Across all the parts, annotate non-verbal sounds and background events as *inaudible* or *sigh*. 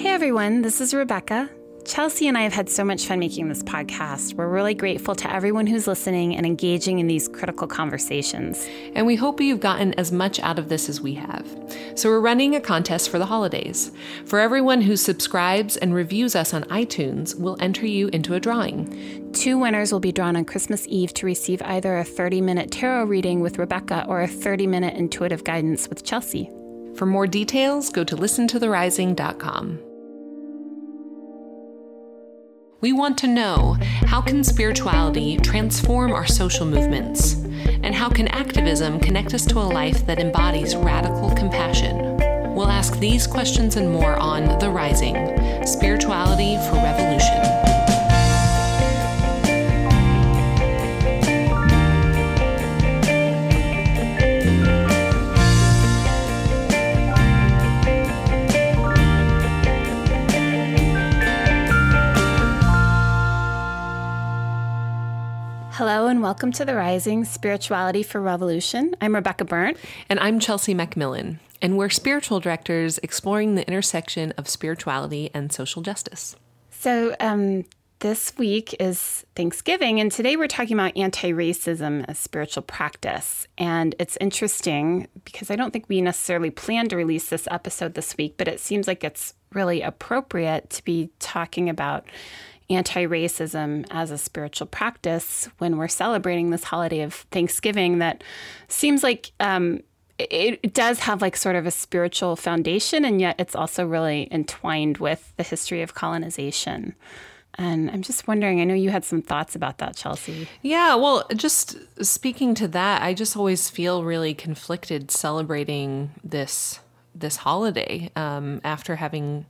Hey everyone, this is Rebecca. Chelsea and I have had so much fun making this podcast. We're really grateful to everyone who's listening and engaging in these critical conversations. And we hope you've gotten as much out of this as we have. So, we're running a contest for the holidays. For everyone who subscribes and reviews us on iTunes, we'll enter you into a drawing. Two winners will be drawn on Christmas Eve to receive either a 30 minute tarot reading with Rebecca or a 30 minute intuitive guidance with Chelsea. For more details, go to listentotherising.com. We want to know how can spirituality transform our social movements? And how can activism connect us to a life that embodies radical compassion? We'll ask these questions and more on The Rising Spirituality for Revolution. Hello and welcome to The Rising Spirituality for Revolution. I'm Rebecca Burnt. And I'm Chelsea Macmillan. And we're spiritual directors exploring the intersection of spirituality and social justice. So, um, this week is Thanksgiving, and today we're talking about anti racism as spiritual practice. And it's interesting because I don't think we necessarily planned to release this episode this week, but it seems like it's really appropriate to be talking about anti racism as a spiritual practice when we're celebrating this holiday of Thanksgiving that seems like um, it, it does have like sort of a spiritual foundation, and yet it's also really entwined with the history of colonization. And I'm just wondering, I know you had some thoughts about that, Chelsea. Yeah, well, just speaking to that, I just always feel really conflicted celebrating this this holiday um, after having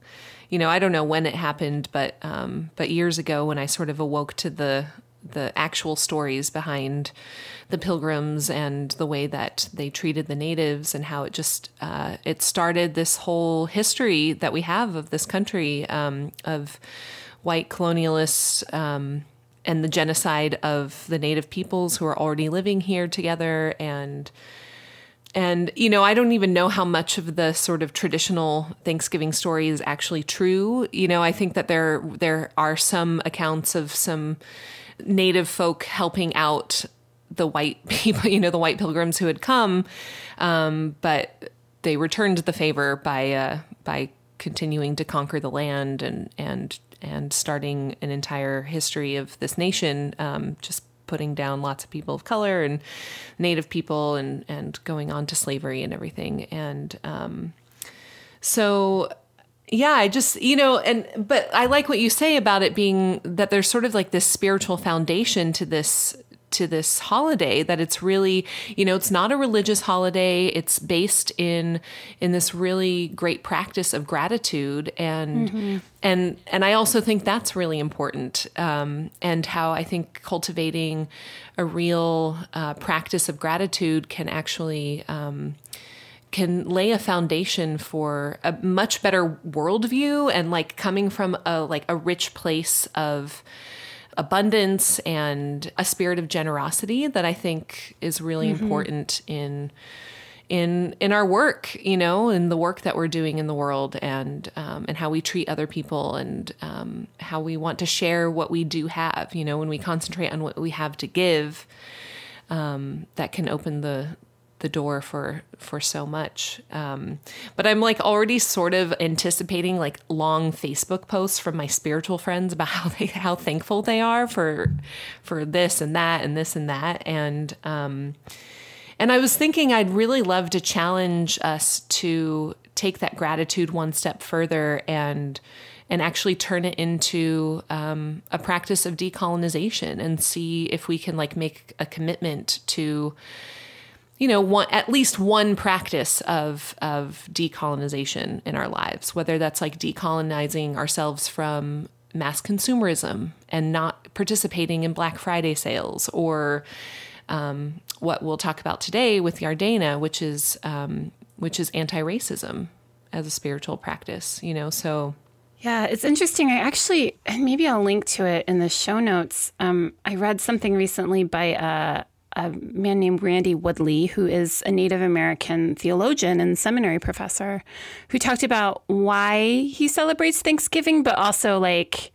you know, I don't know when it happened, but um, but years ago when I sort of awoke to the the actual stories behind the pilgrims and the way that they treated the natives and how it just uh, it started this whole history that we have of this country um, of white colonialists um, and the genocide of the native peoples who are already living here together and and, you know, I don't even know how much of the sort of traditional Thanksgiving story is actually true. You know, I think that there there are some accounts of some native folk helping out the white *laughs* people, you know, the white pilgrims who had come, um, but they returned the favor by uh, by continuing to conquer the land and and and starting an entire history of this nation um, just putting down lots of people of color and native people and and going on to slavery and everything. And um, so yeah i just you know and but i like what you say about it being that there's sort of like this spiritual foundation to this to this holiday that it's really you know it's not a religious holiday it's based in in this really great practice of gratitude and mm-hmm. and and i also think that's really important um, and how i think cultivating a real uh, practice of gratitude can actually um, can lay a foundation for a much better worldview and like coming from a like a rich place of abundance and a spirit of generosity that I think is really mm-hmm. important in in in our work, you know, in the work that we're doing in the world, and um, and how we treat other people, and um, how we want to share what we do have. You know, when we concentrate on what we have to give, um, that can open the the door for for so much. Um, but I'm like already sort of anticipating like long Facebook posts from my spiritual friends about *laughs* how they how thankful they are for for this and that and this and that and um, and I was thinking I'd really love to challenge us to take that gratitude one step further and and actually turn it into um, a practice of decolonization and see if we can like make a commitment to you know, one, at least one practice of of decolonization in our lives, whether that's like decolonizing ourselves from mass consumerism and not participating in Black Friday sales, or um, what we'll talk about today with Jardana, which is um, which is anti-racism as a spiritual practice. You know, so yeah, it's interesting. I actually, maybe I'll link to it in the show notes. Um, I read something recently by a, a man named Randy Woodley, who is a Native American theologian and seminary professor, who talked about why he celebrates Thanksgiving, but also like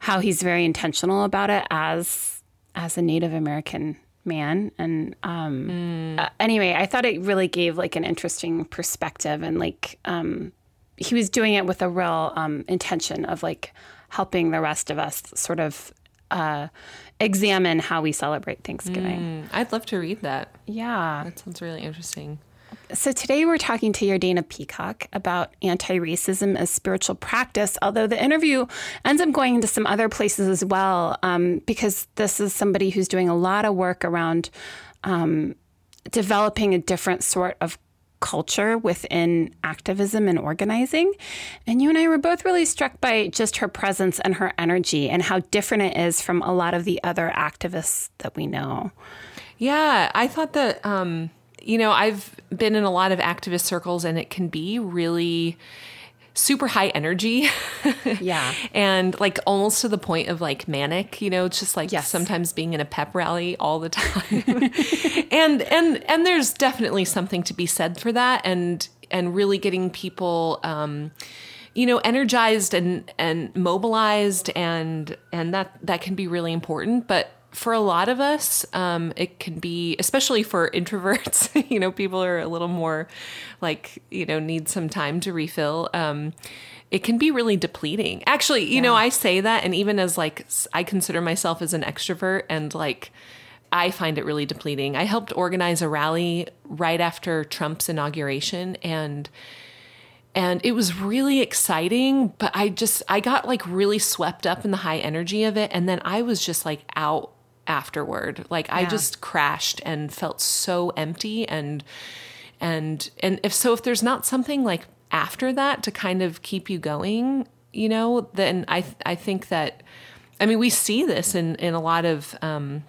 how he's very intentional about it as as a Native American man. And um, mm. uh, anyway, I thought it really gave like an interesting perspective, and like um, he was doing it with a real um, intention of like helping the rest of us sort of uh, examine how we celebrate Thanksgiving. Mm, I'd love to read that. Yeah. That sounds really interesting. So today we're talking to Jardana Peacock about anti-racism as spiritual practice. Although the interview ends up going into some other places as well, um, because this is somebody who's doing a lot of work around um, developing a different sort of culture within activism and organizing. And you and I were both really struck by just her presence and her energy and how different it is from a lot of the other activists that we know. Yeah, I thought that, um, you know, I've been in a lot of activist circles and it can be really super high energy. *laughs* yeah. and like almost to the point of like manic, you know, it's just like yes. sometimes being in a pep rally all the *laughs* time. and and and there's definitely something to be said for that and and really getting people um you know energized and and mobilized and and that that can be really important but for a lot of us, um, it can be, especially for introverts, *laughs* you know, people are a little more like, you know, need some time to refill. Um, it can be really depleting. Actually, you yeah. know, I say that, and even as like, I consider myself as an extrovert, and like, I find it really depleting. I helped organize a rally right after Trump's inauguration, and and it was really exciting but i just i got like really swept up in the high energy of it and then i was just like out afterward. Like yeah. I just crashed and felt so empty and and and if so if there's not something like after that to kind of keep you going, you know, then I I think that I mean we see this in in a lot of um,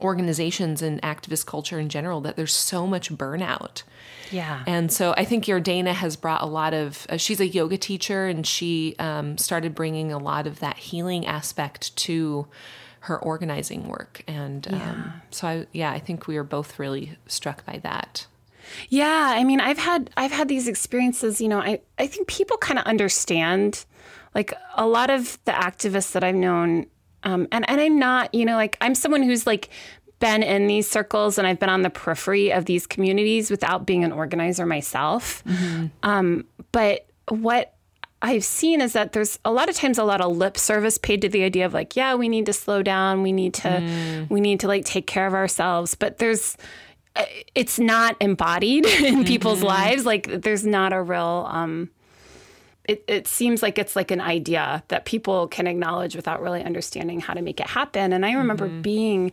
organizations and activist culture in general that there's so much burnout. Yeah. And so I think Jardana has brought a lot of, uh, she's a yoga teacher and she um, started bringing a lot of that healing aspect to her organizing work. And um, yeah. um, so, I, yeah, I think we were both really struck by that. Yeah, I mean, I've had I've had these experiences. You know, I I think people kind of understand, like a lot of the activists that I've known, um, and and I'm not, you know, like I'm someone who's like been in these circles and I've been on the periphery of these communities without being an organizer myself. Mm-hmm. Um, but what I've seen is that there's a lot of times a lot of lip service paid to the idea of like, yeah, we need to slow down, we need to, mm. we need to like take care of ourselves. But there's, uh, it's not embodied *laughs* in mm-hmm. people's lives. Like, there's not a real. Um, it, it seems like it's like an idea that people can acknowledge without really understanding how to make it happen. And I remember mm-hmm. being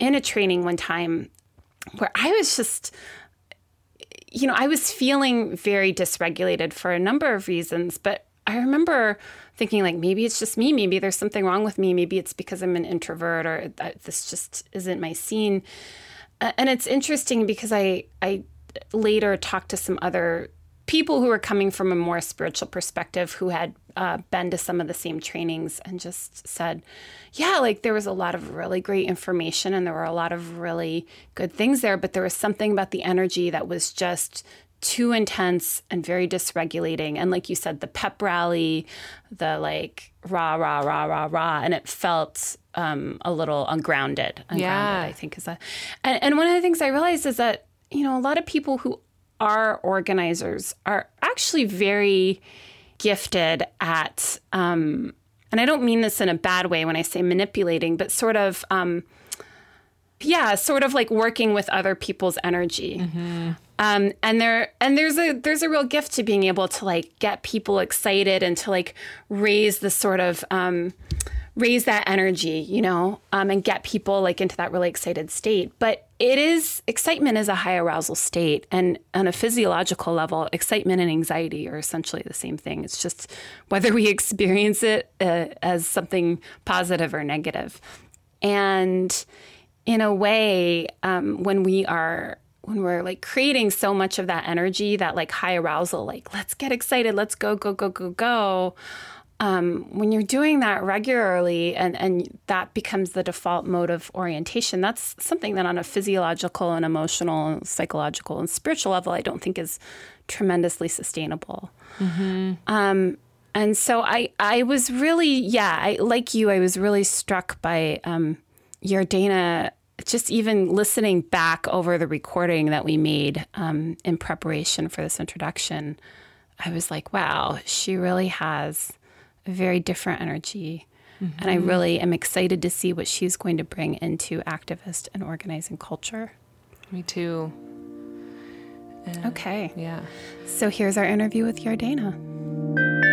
in a training one time where I was just you know, I was feeling very dysregulated for a number of reasons, but I remember thinking like maybe it's just me, maybe there's something wrong with me, maybe it's because I'm an introvert or this just isn't my scene. And it's interesting because I I later talked to some other people who were coming from a more spiritual perspective who had uh, been to some of the same trainings and just said, yeah, like there was a lot of really great information and there were a lot of really good things there, but there was something about the energy that was just too intense and very dysregulating. And like you said, the pep rally, the like rah, rah, rah, rah, rah, and it felt um, a little ungrounded. Ungrounded, yeah. I think is that. And, and one of the things I realized is that, you know, a lot of people who are organizers are actually very gifted at, um, and I don't mean this in a bad way when I say manipulating, but sort of, um, yeah, sort of like working with other people's energy. Mm-hmm. Um, and there and there's a there's a real gift to being able to like get people excited and to like raise the sort of um, raise that energy, you know, um, and get people like into that really excited state. But it is excitement is a high arousal state, and on a physiological level, excitement and anxiety are essentially the same thing. It's just whether we *laughs* experience it uh, as something positive or negative. And in a way, um, when we are when we're like creating so much of that energy, that like high arousal, like let's get excited, let's go, go, go, go, go um, when you're doing that regularly and, and that becomes the default mode of orientation, that's something that on a physiological and emotional, psychological, and spiritual level, I don't think is tremendously sustainable. Mm-hmm. Um, and so I, I was really, yeah, I, like you, I was really struck by um, Jardana just even listening back over the recording that we made um, in preparation for this introduction, I was like, wow, she really has a very different energy. Mm-hmm. And I really am excited to see what she's going to bring into activist and organizing culture. Me too. Uh, okay. Yeah. So here's our interview with Jardana.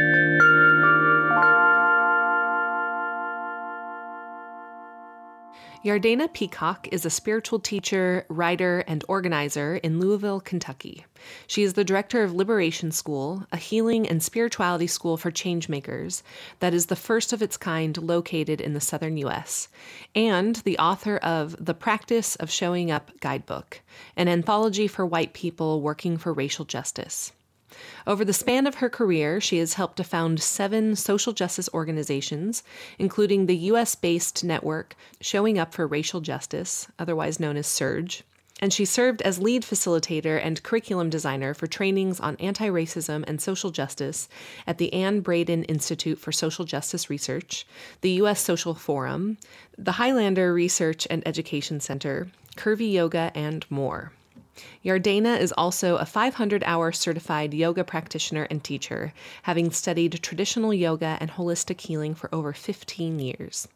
Jardana Peacock is a spiritual teacher, writer, and organizer in Louisville, Kentucky. She is the director of Liberation School, a healing and spirituality school for changemakers that is the first of its kind located in the southern U.S., and the author of The Practice of Showing Up Guidebook, an anthology for white people working for racial justice. Over the span of her career, she has helped to found seven social justice organizations, including the U.S. based network Showing Up for Racial Justice, otherwise known as SURJ. And she served as lead facilitator and curriculum designer for trainings on anti racism and social justice at the Anne Braden Institute for Social Justice Research, the U.S. Social Forum, the Highlander Research and Education Center, Curvy Yoga, and more. Jardana is also a 500 hour certified yoga practitioner and teacher, having studied traditional yoga and holistic healing for over 15 years.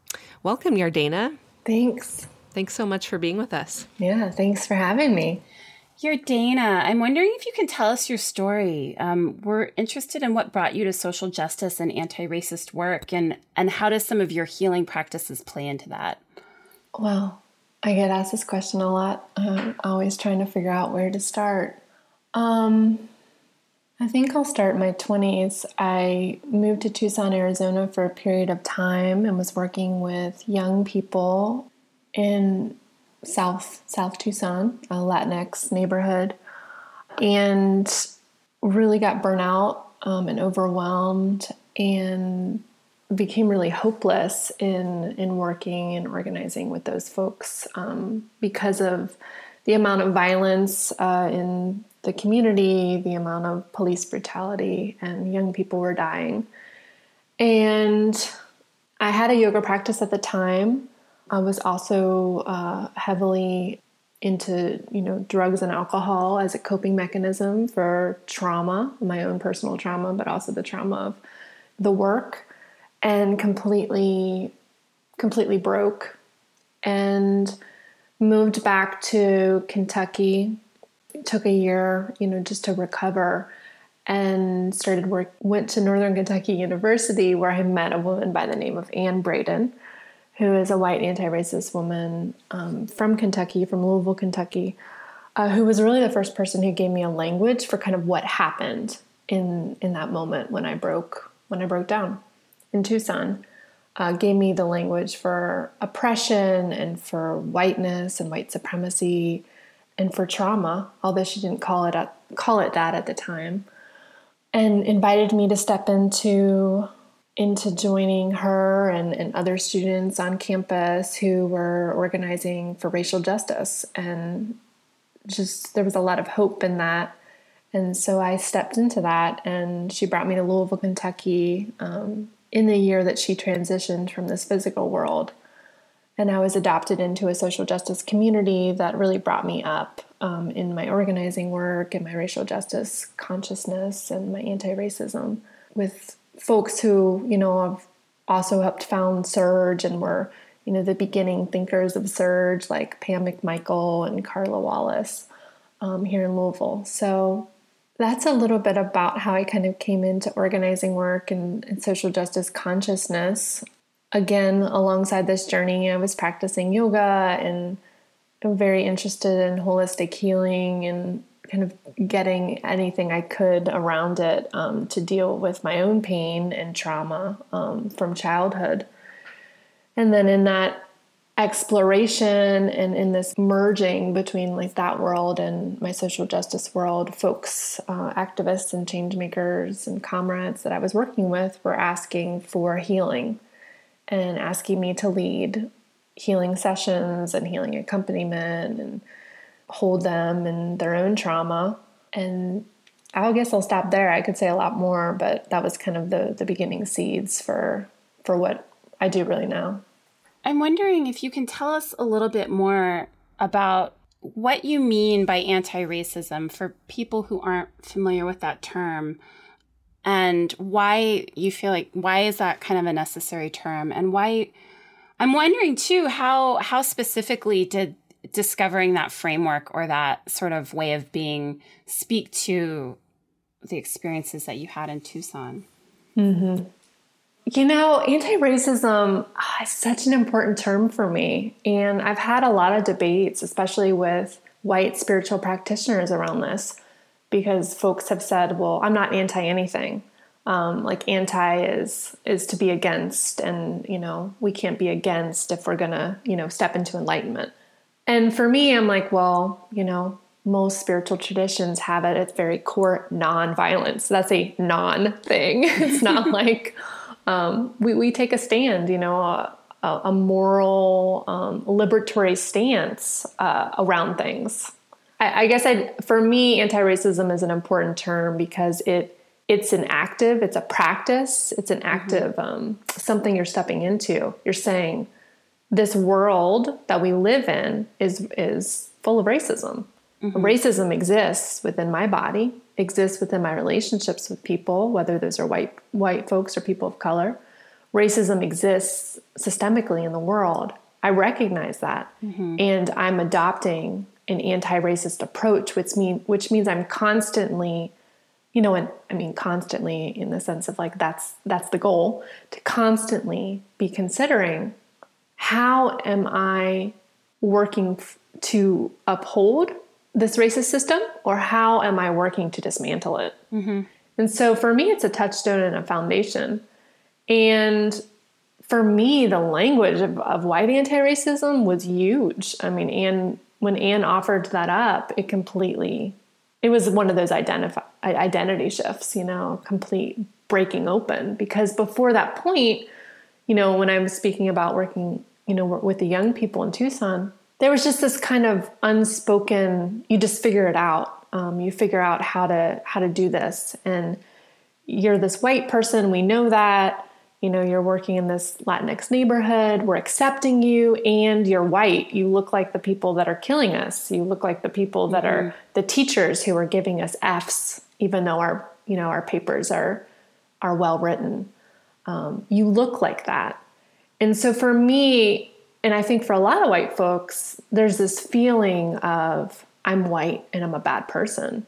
Welcome, Jardana. Thanks. Thanks so much for being with us. Yeah, thanks for having me. Jardana. I'm wondering if you can tell us your story. Um, we're interested in what brought you to social justice and anti racist work, and, and how does some of your healing practices play into that? Well, I get asked this question a lot. I'm always trying to figure out where to start. Um, I think I'll start my 20s. I moved to Tucson, Arizona for a period of time and was working with young people in South South Tucson, a Latinx neighborhood, and really got burnt out um, and overwhelmed and became really hopeless in in working and organizing with those folks um, because of the amount of violence uh, in the community, the amount of police brutality, and young people were dying. And I had a yoga practice at the time. I was also uh, heavily into you know drugs and alcohol as a coping mechanism for trauma, my own personal trauma, but also the trauma of the work and completely completely broke and moved back to Kentucky. It took a year, you know, just to recover and started work went to Northern Kentucky University where I met a woman by the name of Anne Braden, who is a white anti-racist woman um, from Kentucky, from Louisville, Kentucky, uh, who was really the first person who gave me a language for kind of what happened in in that moment when I broke when I broke down in Tucson uh, gave me the language for oppression and for whiteness and white supremacy and for trauma, although she didn't call it call it that at the time, and invited me to step into into joining her and, and other students on campus who were organizing for racial justice. And just there was a lot of hope in that. And so i stepped into that and she brought me to louisville kentucky um, in the year that she transitioned from this physical world. And I was adopted into a social justice community that really brought me up um, in my organizing work and my racial justice consciousness and my anti racism with folks who, you know, have also helped found SURJ and were, you know, the beginning thinkers of SURJ, like Pam McMichael and Carla Wallace um, here in Louisville. So that's a little bit about how I kind of came into organizing work and, and, social justice consciousness. Again, alongside this journey, I was practicing yoga and I'm very interested in holistic healing and kind of getting anything I could around it um, to deal with my own pain and trauma um, from childhood. And then in that exploration and in this merging between like that world and my social justice world folks uh, activists and change makers and comrades that i was working with were asking for healing and asking me to lead healing sessions and healing accompaniment and hold them in their own trauma. And i guess i'll stop there. I could say a lot more but that was kind of the the beginning seeds for for what i do really now I'm wondering if you can tell us a little bit more about what you mean by anti racism for people who aren't familiar with that term and why you feel like why is that kind of a necessary term and why I'm wondering too how how specifically did discovering that framework or that sort of way of being speak to the experiences that you had in Tucson. Mm-hmm. You know, anti racism ah, is such an important term for me. And I've had a lot of debates, especially with white spiritual practitioners around this, because folks have said, well, I'm not anti anything. Um, like anti is is to be against and you know we can't be against if we're gonna you know step into enlightenment and for me i'm like well you know most spiritual traditions have at its very core non-violence that's a non thing *laughs* it's not like um, we, we take a stand, you know, a, a moral, um, liberatory stance uh, around things. I, I guess i for me, anti-racism is an important term because it it's an active, it's a practice, it's an mm-hmm. active mm-hmm. um, something you're stepping into. You're saying this world that we live in is is full of racism. Mm-hmm. Racism exists within my body exists within my relationships with people, whether those are white white folks or people of color. Racism exists systemically in the world. I recognize that, mm-hmm. and I'm adopting an anti-racist approach, which mean which means I'm constantly, you know, and I mean constantly in the sense of like that's that's the goal to constantly be considering how am I working f- to uphold this racist system or how am I working to dismantle it? Mm-hmm. And so for me, it's a touchstone and a foundation. And for me, the language of, of white anti racism was huge. I mean, Anne, when Anne offered that up, it completely, it was one of those identify, identity shifts, you know, complete breaking open. Because before that point, you know, when I was speaking about working, you know, with the young people in Tucson, there was just this kind of unspoken you just figure it out. Um, you figure out how to how to do this. And you're this white person we know that. You know you're working in this latinx neighborhood we're accepting you and you're white. You look like the people that are killing us. You look like the people that mm-hmm. are the teachers who are giving us f's even though our you know our papers are are well written. Um, you look like that. And so for me and I think for a lot of white folks, there's this feeling of I'm white and I'm a bad person.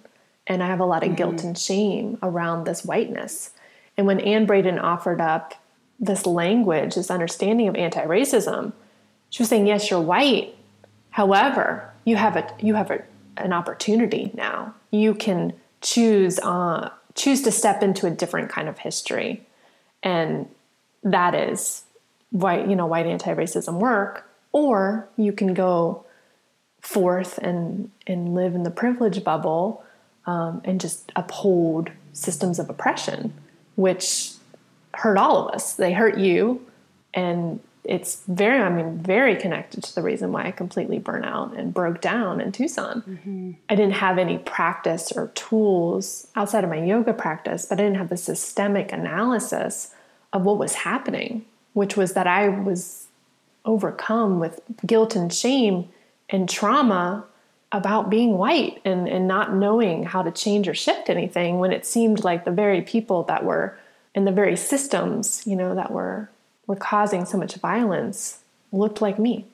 And I have a lot of mm-hmm. guilt and shame around this whiteness. And when Anne Braden offered up this language, this understanding of anti racism, she was saying, Yes, you're white. However, you have a you have a, an opportunity now. You can choose uh, choose to step into a different kind of history. And that is white, you know, white anti-racism work, or you can go forth and and live in the privilege bubble um, and just uphold systems of oppression, which hurt all of us. They hurt you, and it's very, I mean, very connected to the reason why I completely burnt out and broke down in Tucson. Mm-hmm. I didn't have any practice or tools outside of my yoga practice, but I didn't have the systemic analysis of what was happening which was that I was overcome with guilt and shame and trauma about being white and, and not knowing how to change or shift anything when it seemed like the very people that were in the very systems, you know, that were were causing so much violence looked like me.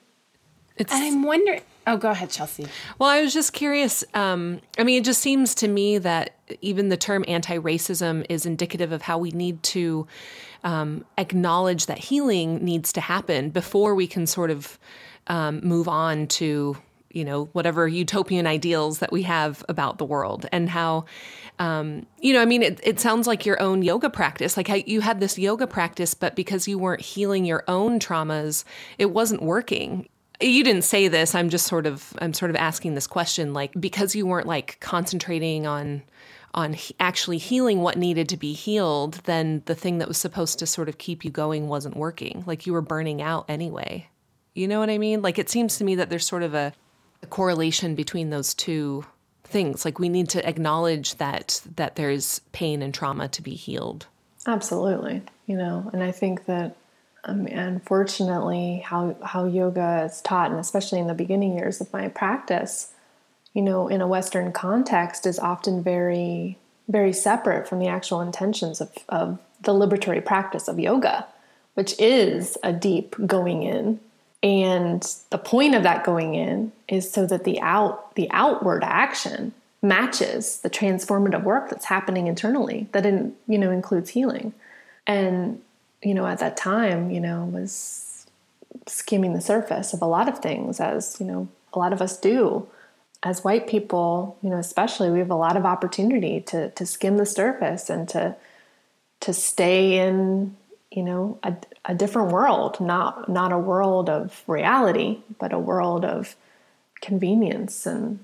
It's, I'm wondering. Oh, go ahead, Chelsea. Well, I was just curious. Um, I mean, it just seems to me that even the term anti racism is indicative of how we need to um, acknowledge that healing needs to happen before we can sort of um, move on to you know, whatever utopian ideals that we have about the world and how, um, you know, I mean, it, it sounds like your own yoga practice, like how you had this yoga practice, but because you weren't healing your own traumas, it wasn't working you didn't say this. I'm just sort of i'm sort of asking this question like because you weren't like concentrating on on he- actually healing what needed to be healed then the thing that was supposed to sort of keep you going wasn't working. Like you were burning out anyway. You know what i mean? Like it seems to me that there's sort of a, a correlation between those two things. Like we need to acknowledge that that there's pain and trauma to be healed. Absolutely. You know and i think that um, unfortunately, how how yoga is taught, and especially in the beginning years of my practice, you know, in a Western context, is often very very separate from the actual intentions of, of the liberatory practice of yoga, which is a deep going in. And the point of that going in is so that the out the outward action matches the transformative work that's happening internally that in, you know includes healing. And you know, at that time, you know, was skimming the surface of a lot of things, as, you know, a lot of us do. As white people, you know, especially, we have a lot of opportunity to, to skim the surface and to, to stay in, you know, a, a different world, not, not a world of reality, but a world of convenience and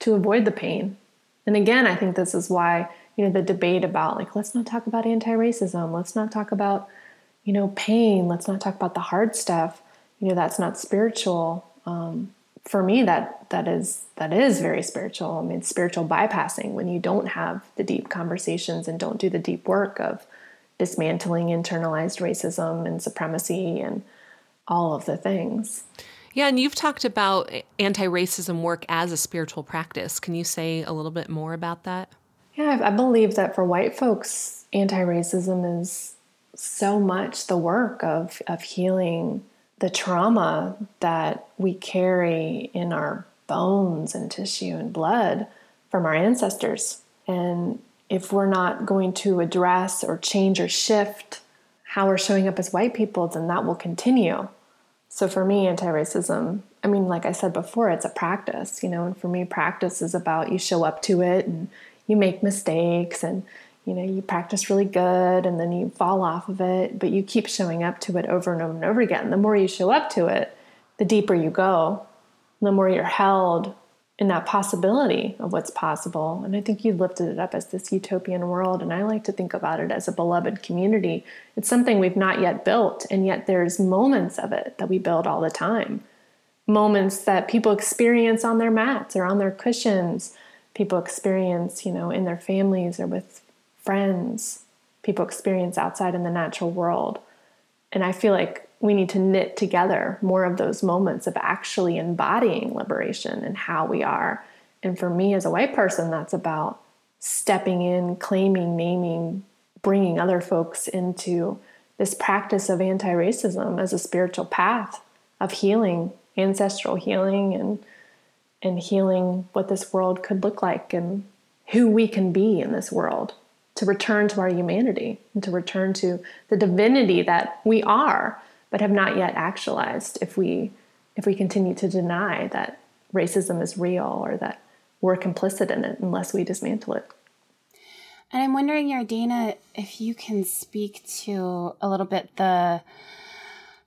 to avoid the pain. And again, I think this is why, you know, the debate about like, let's not talk about anti racism, let's not talk about you know, pain. Let's not talk about the hard stuff. You know, that's not spiritual. Um, for me, that that is that is very spiritual. I mean, spiritual bypassing when you don't have the deep conversations and don't do the deep work of dismantling internalized racism and supremacy and all of the things. Yeah, and you've talked about anti racism work as a spiritual practice. Can you say a little bit more about that? Yeah, I believe that for white folks, anti racism is so much the work of, of healing the trauma that we carry in our bones and tissue and blood from our ancestors. And if we're not going to address or change or shift how we're showing up as white people, then that will continue. So for me, anti racism, I mean, like I said before, it's a practice, you know, and for me, practice is about you show up to it and you make mistakes and you know you practice really good and then you fall off of it but you keep showing up to it over and over and over again. The more you show up to it the deeper you go the more you're held in that possibility of what's possible. And i think you lifted it up as this utopian world and i like to think about it as a beloved community. It's something we've not yet built and yet there's moments of it that we build all the time. Moments that people experience on their mats or on their cushions. People experience you know in their families or with friends, people experience outside in the natural world. And I feel like we need to knit together more of those moments of actually embodying liberation and how we are. And for me as a white person, that's about stepping in, claiming, naming, bringing other folks into this practice of anti racism as a spiritual path of healing, ancestral healing, and, and healing what this world could look like and who we can be in this world to return to our humanity and to return to the divinity that we are but have not yet actualized if we if we continue to deny that racism is real or that we're complicit in it unless we dismantle it. And i'm wondering Jardana if you can speak to a little bit the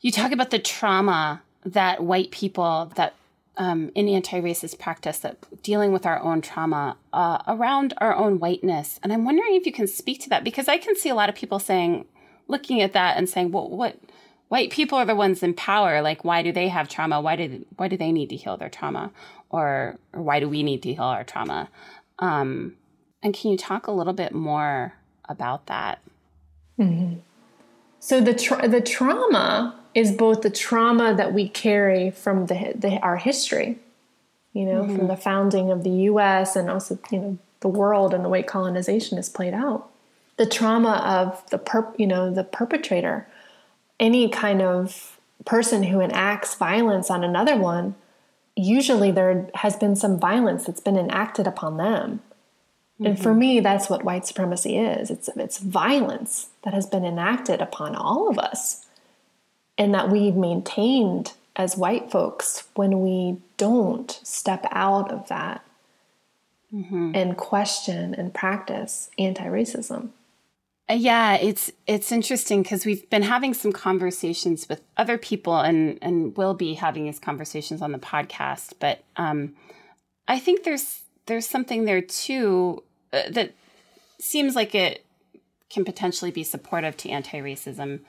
you talk about the trauma that white people that um, in anti-racist practice that dealing with our own trauma uh, around our own whiteness. And i'm wondering if you can speak to that because i can see a lot of people saying looking at that and saying well what white people are the ones in power. Like why do they have trauma? Why did why do they need to heal their trauma? Or, or why do we need to heal our trauma? Um, and can you talk a little bit more about that? Mm-hmm. so the tra- the trauma is both the trauma that we carry from the, the our history, you know, mm-hmm. from the founding of the U.S. and also you know the world and the way colonization is played out. The trauma of the perp, you know, the perpetrator, any kind of person who enacts violence on another one, usually there has been some violence that's been enacted upon them. Mm-hmm. And for mm-hmm. me, that's what white supremacy is. It's it's violence that has been enacted upon all of us and that we've maintained as white folks when we don't step out of that mm-hmm. and question and practice anti-racism. Uh, yeah, it's it's interesting because we've been having some conversations with other people, and and will be having these conversations on the podcast. But um, I think there's there's something there too uh, that seems like it can potentially be supportive to anti-racism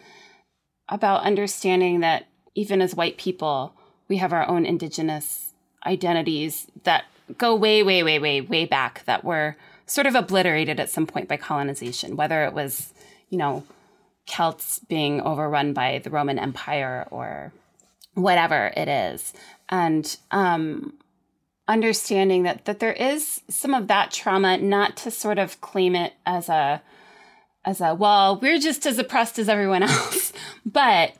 about understanding that even as white people, we have our own indigenous identities that go way, way, way, way, way back that were sort of obliterated at some point by colonization, whether it was, you know, Celts being overrun by the Roman Empire or whatever it is. And um, understanding that that there is some of that trauma, not to sort of claim it as a as a well, we're just as oppressed as everyone *laughs* else, but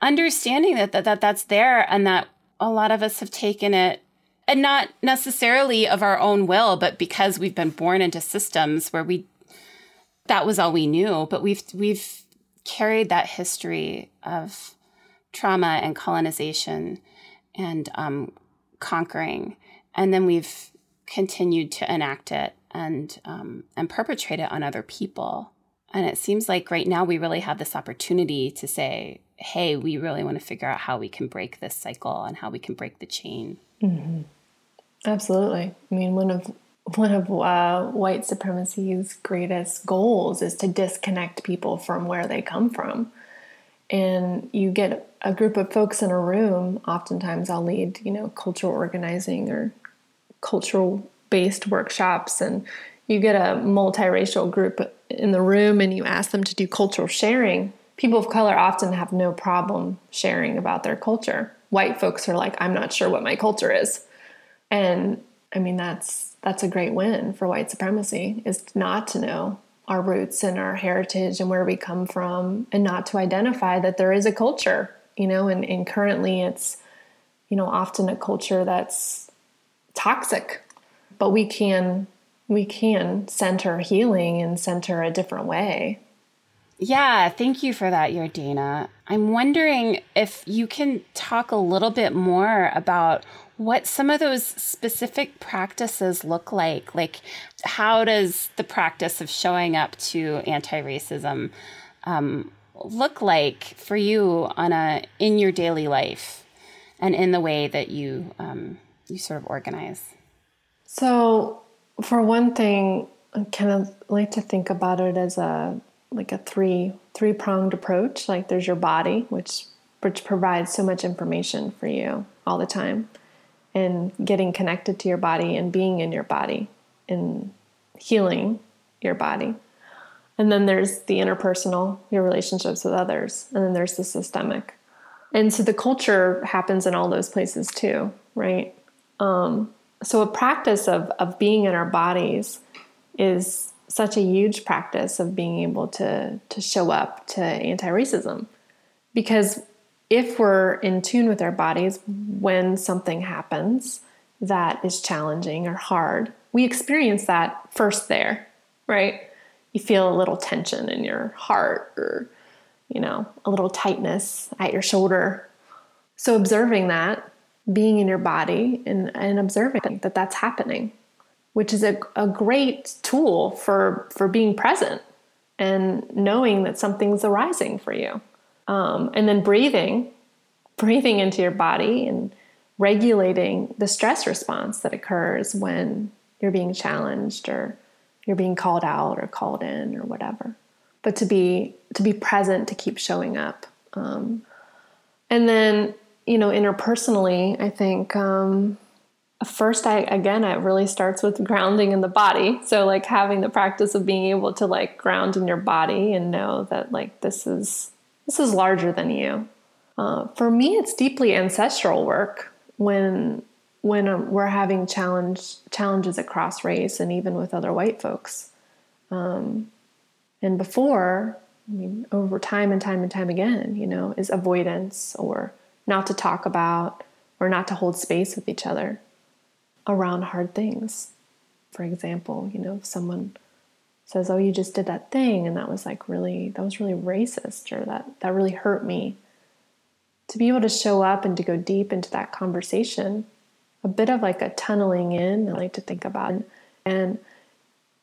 understanding that, that that that's there and that a lot of us have taken it and not necessarily of our own will, but because we've been born into systems where we that was all we knew. But we've we've carried that history of trauma and colonization and um, conquering, and then we've continued to enact it and um, and perpetrate it on other people. And it seems like right now we really have this opportunity to say, "Hey, we really want to figure out how we can break this cycle and how we can break the chain." Mm-hmm. Absolutely. I mean, one of one of uh, white supremacy's greatest goals is to disconnect people from where they come from. And you get a group of folks in a room. Oftentimes, I'll lead, you know, cultural organizing or cultural based workshops, and you get a multiracial group in the room, and you ask them to do cultural sharing. People of color often have no problem sharing about their culture. White folks are like, I'm not sure what my culture is and I mean, that's that's a great win for white supremacy is not to know our roots and our heritage and where we come from and not to identify that there is a culture, you know, and, and currently it's, you know, often a culture that's toxic. But we can we can center healing and center a different way. Yeah, thank you for that, Jardana. I'm wondering if you can talk a little bit more about what some of those specific practices look like. Like, how does the practice of showing up to anti-racism um, look like for you on a in your daily life, and in the way that you um, you sort of organize? So, for one thing, I kind of like to think about it as a like a three three pronged approach. Like, there's your body, which which provides so much information for you all the time and getting connected to your body and being in your body and healing your body. And then there's the interpersonal, your relationships with others. And then there's the systemic. And so the culture happens in all those places too, right? Um, so a practice of, of being in our bodies is such a huge practice of being able to, to show up to anti racism. Because if we're in tune with our bodies when something happens that is challenging or hard, we experience that first there, right? You feel a little tension in your heart or, you know, a little tightness at your shoulder. So, observing that, being in your body and, and observing that that's happening, which is a, a great tool for, for being present and knowing that something's arising for you. Um, and then breathing, breathing into your body and regulating the stress response that occurs when you're being challenged or you're being called out or called in or whatever. But to be to be present, to keep showing up, um, and then you know interpersonally, I think um, first I again it really starts with grounding in the body. So like having the practice of being able to like ground in your body and know that like this is this is larger than you. Uh, for me, it's deeply ancestral work when when um, we're having challenge challenges across race and even with other white folks. Um, and before, I mean, over time and time and time again, you know, is avoidance or not to talk about or not to hold space with each other around hard things. For example, you know, if someone says, "Oh, you just did that thing," and that was like really that was really racist, or that that really hurt me. to be able to show up and to go deep into that conversation, a bit of like a tunneling in, I like to think about, and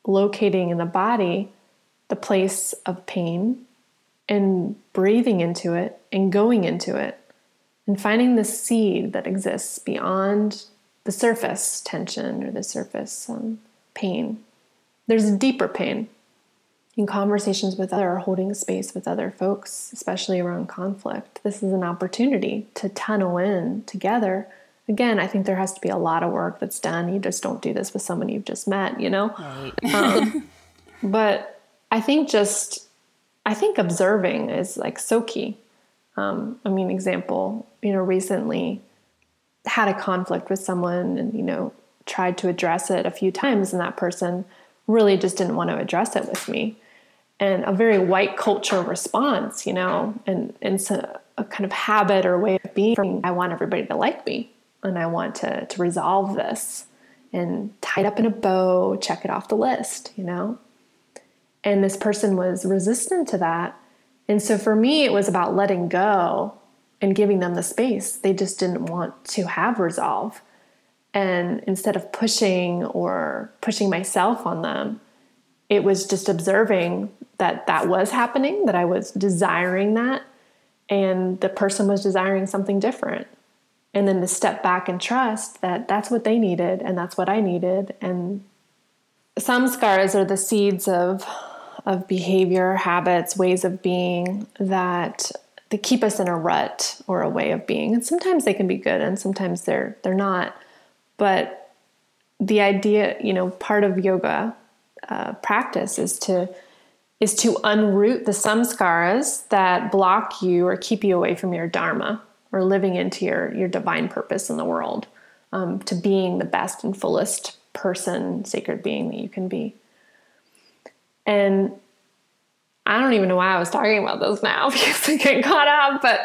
locating in the body the place of pain and breathing into it and going into it and finding the seed that exists beyond the surface tension or the surface um, pain. There's a deeper pain in conversations with other, or holding space with other folks, especially around conflict. This is an opportunity to tunnel in together. Again, I think there has to be a lot of work that's done. You just don't do this with someone you've just met, you know? Right. um, *laughs* but I think just, I think observing is like so key. Um, I mean, example, you know, recently had a conflict with someone and, you know, tried to address it a few times, and that person really just didn't want to address it with me. And a very white culture response, you know, and, and a kind of habit or way of being. I want everybody to like me and I want to, to resolve this and tie it up in a bow, check it off the list, you know? And this person was resistant to that. And so for me, it was about letting go and giving them the space. They just didn't want to have resolve. And instead of pushing or pushing myself on them, it was just observing that that was happening, that I was desiring that, and the person was desiring something different. And then to step back and trust that that's what they needed and that's what I needed. And samskaras are the seeds of of behavior, habits, ways of being that they keep us in a rut or a way of being. And sometimes they can be good and sometimes they're they're not. But the idea, you know, part of yoga uh, practice is to is to unroot the samskaras that block you or keep you away from your dharma or living into your your divine purpose in the world, um, to being the best and fullest person, sacred being that you can be. And I don't even know why I was talking about this now *laughs* because I get caught up. But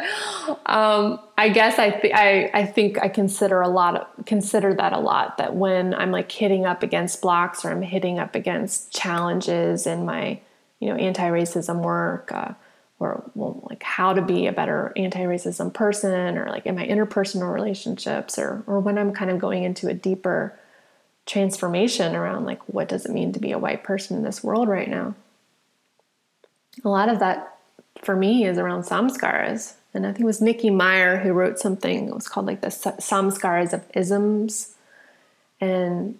um, I guess I, th- I I think I consider a lot of, consider that a lot. That when I'm like hitting up against blocks or I'm hitting up against challenges in my you know anti-racism work, uh, or well, like how to be a better anti-racism person, or like in my interpersonal relationships, or or when I'm kind of going into a deeper transformation around like what does it mean to be a white person in this world right now a lot of that for me is around samskaras. And I think it was Nikki Meyer who wrote something, it was called like the samskaras of isms. And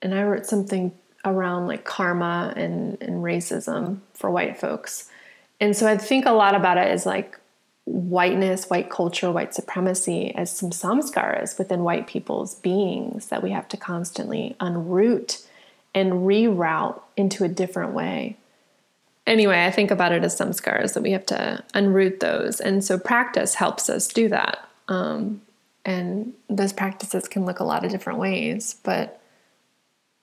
and I wrote something around like karma and, and racism for white folks. And so I think a lot about it is like whiteness, white culture, white supremacy as some samskaras within white people's beings that we have to constantly unroot and reroute into a different way anyway, I think about it as samskaras that we have to unroot those. And so practice helps us do that. Um, and those practices can look a lot of different ways, but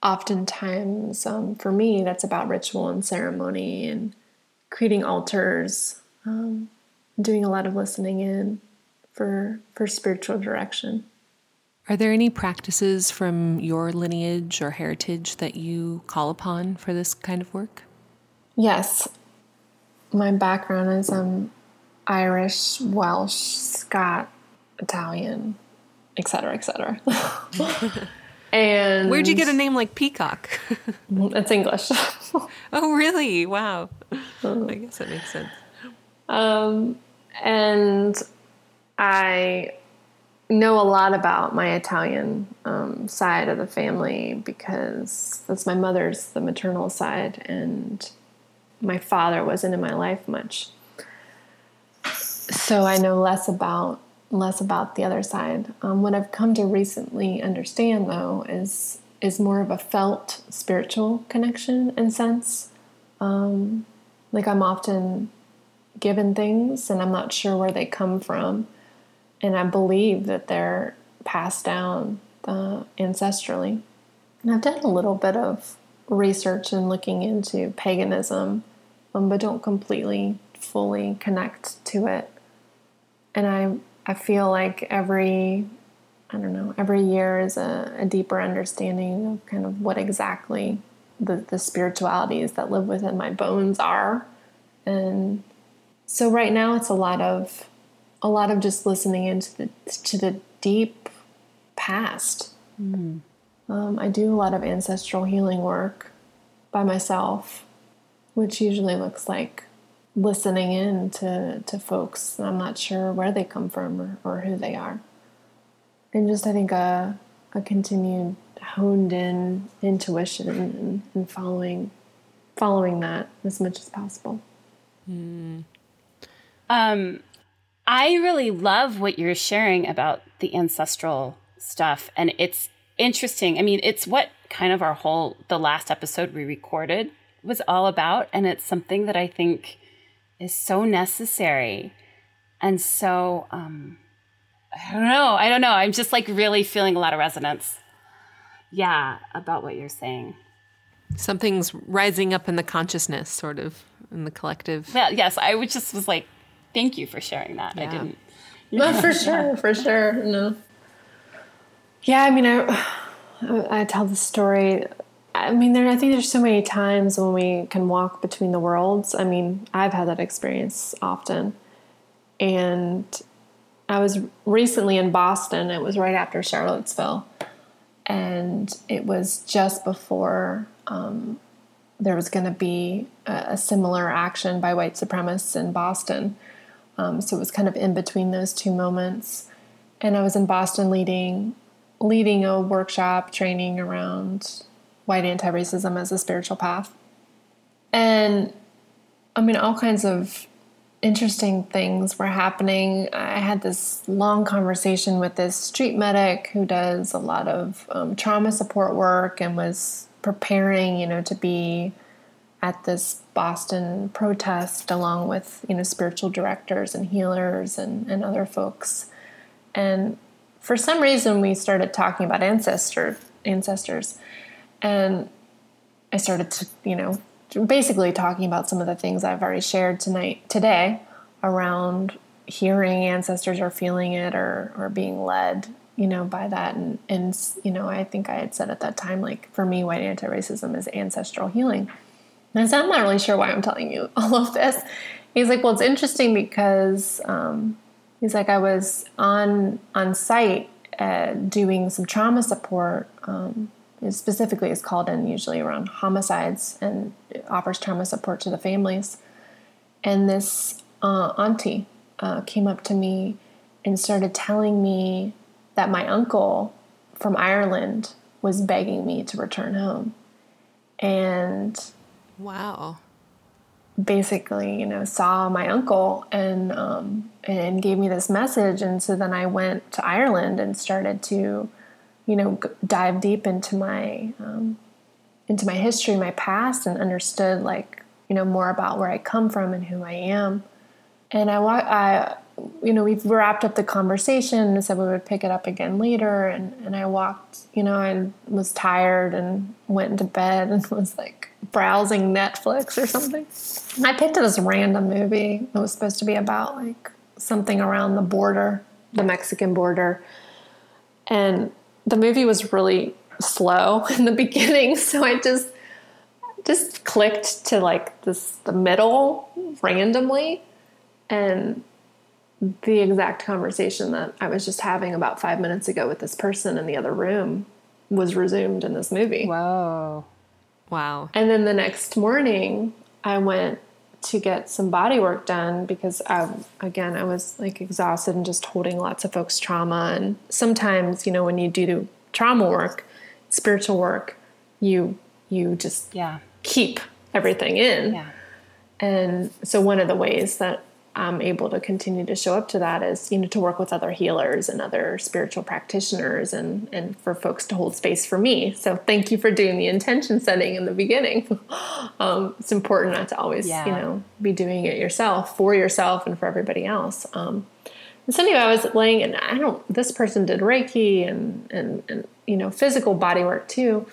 oftentimes um, for me, that's about ritual and ceremony and creating altars, um, doing a lot of listening in for, for spiritual direction. Are there any practices from your lineage or heritage that you call upon for this kind of work? Yes. My background is um, Irish, Welsh, Scot, Italian, etc., etc. *laughs* and where'd you get a name like Peacock? *laughs* it's English. *laughs* oh, really? Wow. I guess that makes sense. Um, and I know a lot about my Italian um, side of the family because that's my mother's, the maternal side, and my father wasn't in my life much. So I know less about less about the other side. Um, what I've come to recently understand, though, is is more of a felt spiritual connection and sense. Um, like I'm often given things, and I'm not sure where they come from, and I believe that they're passed down uh, ancestrally. And I've done a little bit of research and looking into paganism um, but don't completely fully connect to it. And I I feel like every I don't know every year is a, a deeper understanding of kind of what exactly the, the spiritualities that live within my bones are. And so right now it's a lot of a lot of just listening into the to the deep past. Mm. Um, I do a lot of ancestral healing work by myself, which usually looks like listening in to, to folks. I'm not sure where they come from or, or who they are. And just, I think, a, a continued honed in intuition and, and following following that as much as possible. Mm. Um, I really love what you're sharing about the ancestral stuff, and it's interesting. I mean, it's what kind of our whole the last episode we recorded was all about, and it's something that I think is so necessary and so um, I don't know. I don't know. I'm just like really feeling a lot of resonance. Yeah, about what you're saying. Something's rising up in the consciousness, sort of in the collective. Yeah, yes. I would just was like, thank you for sharing that. Yeah. I didn't. No, for sure, for sure. No. Yeah, I mean, I I tell the story. I mean, there. I think there's so many times when we can walk between the worlds. I mean, I've had that experience often, and I was recently in Boston. It was right after Charlottesville, and it was just before um, there was going to be a, a, similar action by white supremacists in Boston. Um, so it was kind of in between those two moments, and I was in Boston leading leading a workshop training around white anti racism as a spiritual path. And I mean, all kinds of interesting things were happening. I had this long conversation with this street medic who does a lot of um, trauma support work and was preparing, you know, to be at this Boston protest along with, you know, spiritual directors and healers and, and other folks. And for some reason we started talking about ancestor ancestors. And i started to you know basically talking about some of the things i've already shared tonight today around hearing ancestors or feeling it or or being led you know by that. And and you know i think i had said at that time like for me white anti-racism is ancestral healing i said i'm not really sure why i'm telling you *laughs* all of this he's like well it's interesting because um, He's like, I was on on site uh, doing some trauma support. Um, specifically, is called in usually around homicides and offers trauma support to the families. And this uh, auntie uh, came up to me and started telling me that my uncle from Ireland was begging me to return home. And wow basically, you know, saw my uncle and um, and gave me this message. And so then I went to Ireland and started to, you know, dive deep into my um, into my history, my past, and understood like you know more about where I come from and who I am. And I, I you know, we've wrapped up the conversation and said we would pick it up again later. And, and I walked, you know, I was tired and went into bed and *laughs* was like browsing Netflix or something. And I picked this random movie. It was supposed to be about like something around the border, the Mexican border. And the movie was really slow *laughs* in the beginning. *laughs* So I just, just clicked to like this, the middle randomly. And the exact conversation that I was just having about five minutes ago with this person in the other room was resumed in this movie. Wow. Wow. And then the next morning, I went to get some body work done because I, again, I was like exhausted and just holding lots of folks' trauma. And sometimes, you know, when you do trauma work, spiritual work, you you just yeah keep everything in. Yeah. And so one of the ways that I'm able to continue to show up to that is, you know, to work with other healers and other spiritual practitioners and, and for folks to hold space for me. So thank you for doing the intention setting in the beginning. *gasps* um, it's important not to always, yeah. you know, be doing it yourself for yourself and for everybody else. Um, and so anyway, I was laying and I don't, this person did Reiki and, and, and, you know, physical body work too.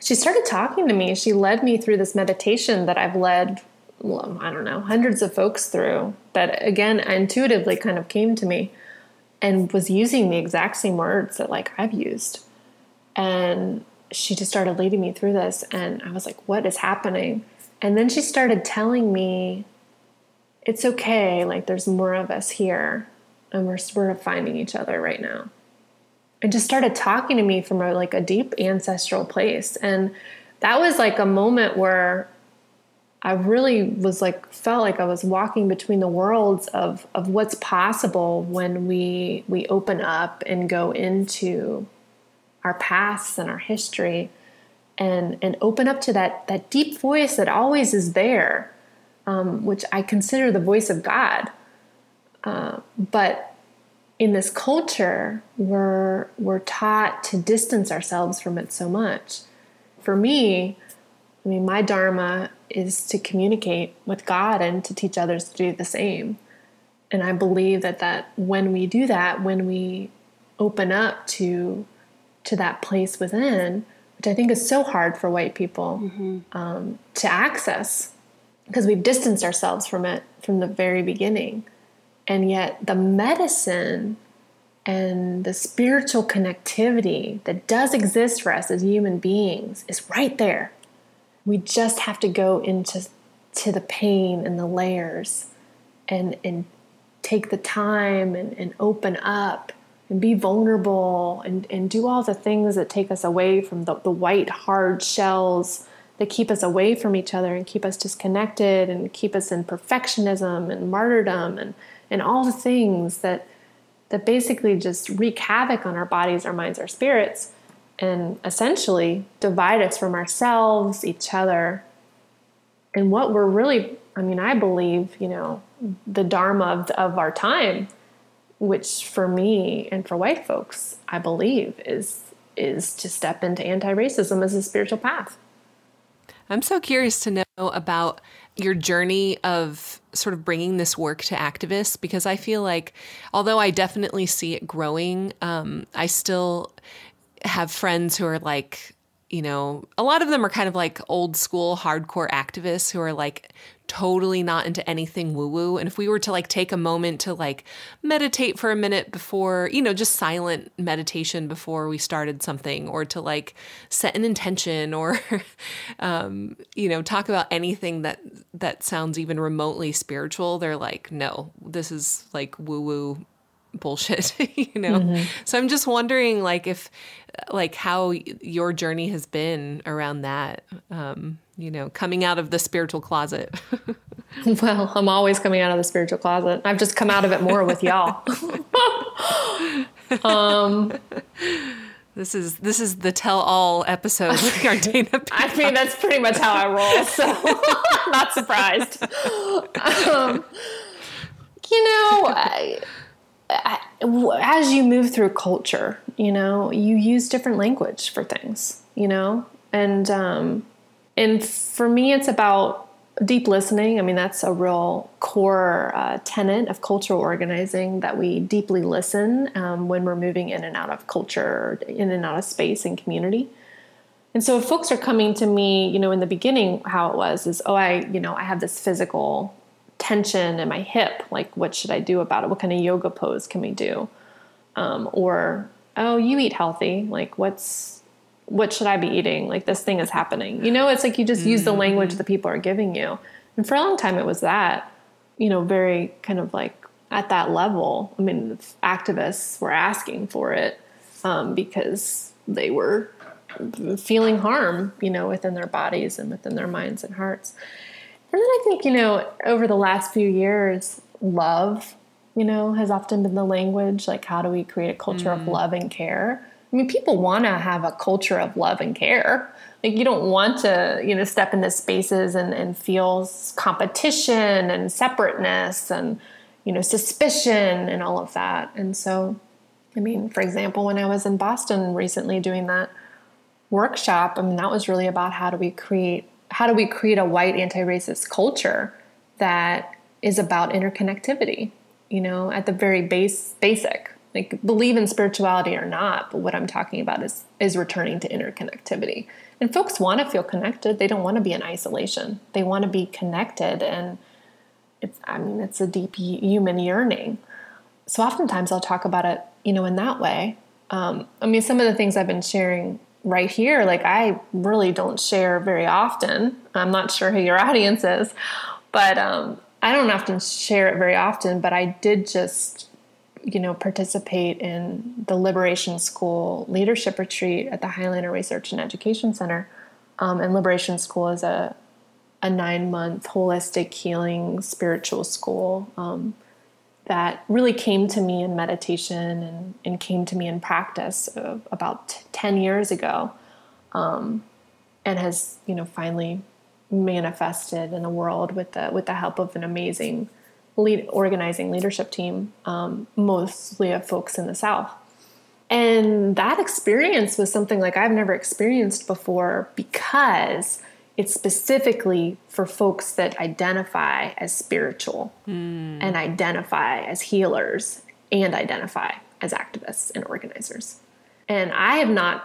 She started talking to me. She led me through this meditation that I've led I don't know, hundreds of folks through that again intuitively kind of came to me and was using the exact same words that like I've used. And she just started leading me through this and I was like, what is happening? And then she started telling me it's okay, like there's more of us here. and we're sort of finding each other right now. And just started talking to me from a, like a deep ancestral place. And that was like a moment where I really was like felt like I was walking between the worlds of of what's possible when we we open up and go into our pasts and our history and and open up to that that deep voice that always is there um, which I consider the voice of God. Uh, but in this culture we're we're taught to distance ourselves from it so much. For me I mean my dharma is to communicate with God and to teach others to do the same and I believe that that when we do that when we open up to to that place within, which I think is so hard for white people mm-hmm. um, to access because we've distanced ourselves from it from the very beginning. And yet, the medicine and the spiritual connectivity that does exist for us as human beings is right there. We just have to go into to the pain and the layers and, and take the time and, and open up and be vulnerable and, and do all the things that take us away from the, the white, hard shells that keep us away from each other and keep us disconnected and keep us in perfectionism and martyrdom and, and all the things that that basically just wreak havoc on our bodies, our minds, our spirits, and essentially divide us from ourselves, each other, and what we're really, I mean, I believe, you know, the dharma of, of our time which for me and for white folks, I believe is is to step into anti-racism as a spiritual path. I'm so curious to know about your journey of sort of bringing this work to activists because I feel like, although I definitely see it growing, um, I still have friends who are like, you know, a lot of them are kind of like old school hardcore activists who are like totally not into anything woo woo. And if we were to like take a moment to like meditate for a minute before, you know, just silent meditation before we started something or to like set an intention or, *laughs* um, you know, talk about anything that, that sounds even remotely spiritual, they're like, no, this is like woo woo bullshit, *laughs* you know? Mm-hmm. So I'm just wondering like if, like how your journey has been around that. Um, you know, coming out of the spiritual closet? *laughs* *laughs* well, I'm always coming out of the spiritual closet. I've just come out of it more with y'all. um, this is this is the tell all episode I mean, that's pretty much how I roll. So I'm not surprised. Um, you know, I, as you move through culture, you know, you use different language for things. You know, and um, and for me, it's about deep listening. I mean, that's a real core uh, tenet of cultural organizing that we deeply listen um, when we're moving in and out of culture, in and out of space and community. And so, if folks are coming to me, you know, in the beginning, how it was is, oh, I, you know, I have this physical tension in my hip. Like, what should I do about it? What kind of yoga pose can we do? Um, or, oh, you eat healthy. Like, what's what should I be eating? Like this thing is happening. You know, it's like you just mm-hmm. use the language that people are giving you. And for a long time it was that, you know, very kind of like at that level. I mean, activists were asking for it um, because they were feeling harm, you know, within their bodies and within their minds and hearts. And then I think, you know, over the last few years, love, you know, has often been the language. Like, how do we create a culture mm. of love and care? I mean, people want to have a culture of love and care. Like you don't want to, you know, step into spaces and, and feel competition and separateness and, you know, suspicion and all of that. And so, I mean, for example, when I was in Boston recently doing that workshop, I mean, that was really about how do we create how do we create a white anti-racist culture that is about interconnectivity, you know, at the very base basic? Like believe in spirituality or not but what i'm talking about is is returning to interconnectivity. And folks want to feel connected. They don't want to be in isolation. They want to be connected and it's i mean it's a deep human yearning. So oftentimes i'll talk about it you know in that way. Um, i mean some of the things i've been sharing right here like i really don't share very often i'm not sure who your *laughs* audience is but um, i don't often share it very often but i did just you know, participate in the Liberation School leadership retreat at the Highlander Research and Education Center. Um, and Liberation School is a a nine month holistic healing spiritual school um, that really came to me in meditation and, and came to me in practice about 10 years ago um, and has you know finally manifested in the world with the with the help of an amazing lead, organizing leadership team um, mostly of folks in the south. And that experience was something like i've never experienced before because it's specifically for folks that identify as spiritual mm. and identify as healers and identify as activists and organizers. And I have not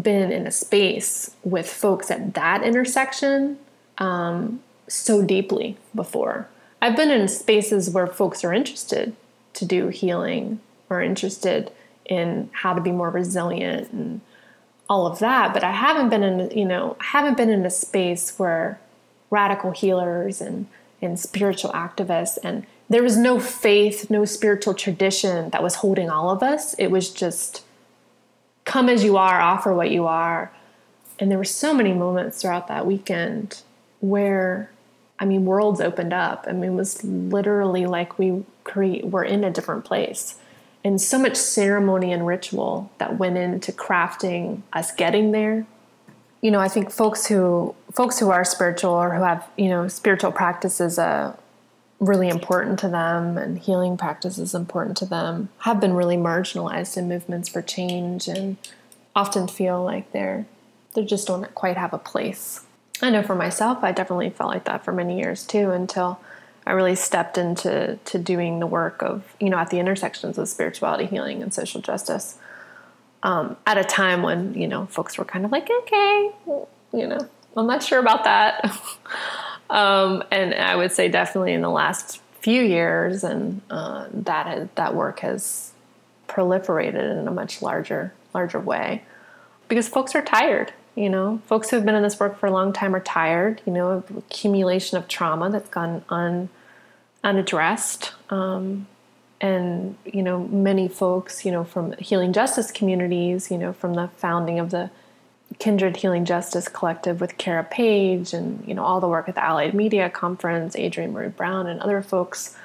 been in a space with folks at that intersection um, so deeply before. I've been in spaces where folks are interested to do healing or interested in how to be more resilient and all of that but i haven't been in you know i haven't been in a space where radical healers and and spiritual activists and there was no faith no spiritual tradition that was holding all of us. It was just come as you are offer what you are. And there were so many moments throughout that weekend where i mean worlds opened up. I mean it was literally like we create were in a different place and so much ceremony and ritual that went into crafting us getting there. You know i think folks who folks who are spiritual or who have you know spiritual practices uh, really important to them and healing practices important to them have been really marginalized in movements for change and often feel like they're they just don't quite have a place. I know for myself i definitely felt like that for many years too until I really stepped into to doing the work of you know at the intersections of spirituality, healing, and social justice. Um, at a time when you know folks were kind of like, okay, you know, I'm not sure about that. *laughs* um, and I would say definitely in the last few years, and uh, that has, that work has proliferated in a much larger larger way because folks are tired you know, folks who have been in this work for a long time are tired. You know, accumulation of trauma that's gone un, unaddressed. Um, and you know, many folks, you know, from healing justice communities, you know, from the founding of the Kindred Healing Justice Collective with Cara Page, and you know, all the work at the Allied Media Conference, Adrienne Maree Brown, and other folks.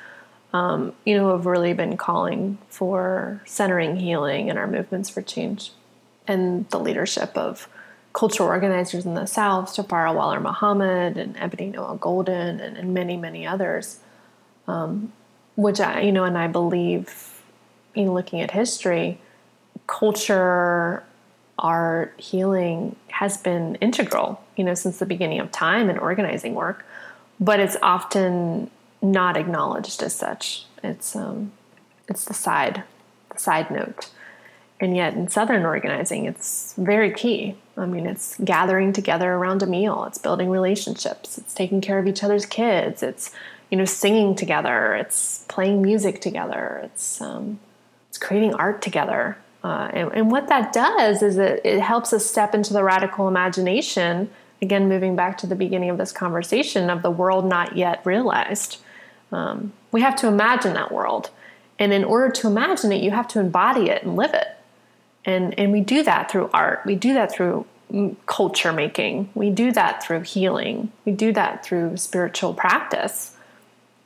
Um, you know, have really been calling for centering healing in our movements for change and the leadership of cultural organizers in the South, Safara Waller Muhammad and Ebony Noelle Golden and, and many, many others, um, which I, you know, and I believe in looking at history, culture, art, healing has been integral, you know, since the beginning of time in organizing work, but it's often not acknowledged as such. It's um, it's the side, the side note and yet in southern organizing it's very key. I mean it's gathering together around a meal. It's building relationships. It's taking care of each other's kids. It's you know singing together. It's playing music together. It's um, it's creating art together. Uh, and, and, what that does is it, it helps us step into the radical imagination again moving back to the beginning of this conversation of the world not yet realized. Um, we have to imagine that world. And in order to imagine it you have to embody it and live it and and we do that through art. We do that through culture making. We do that through healing. We do that through spiritual practice.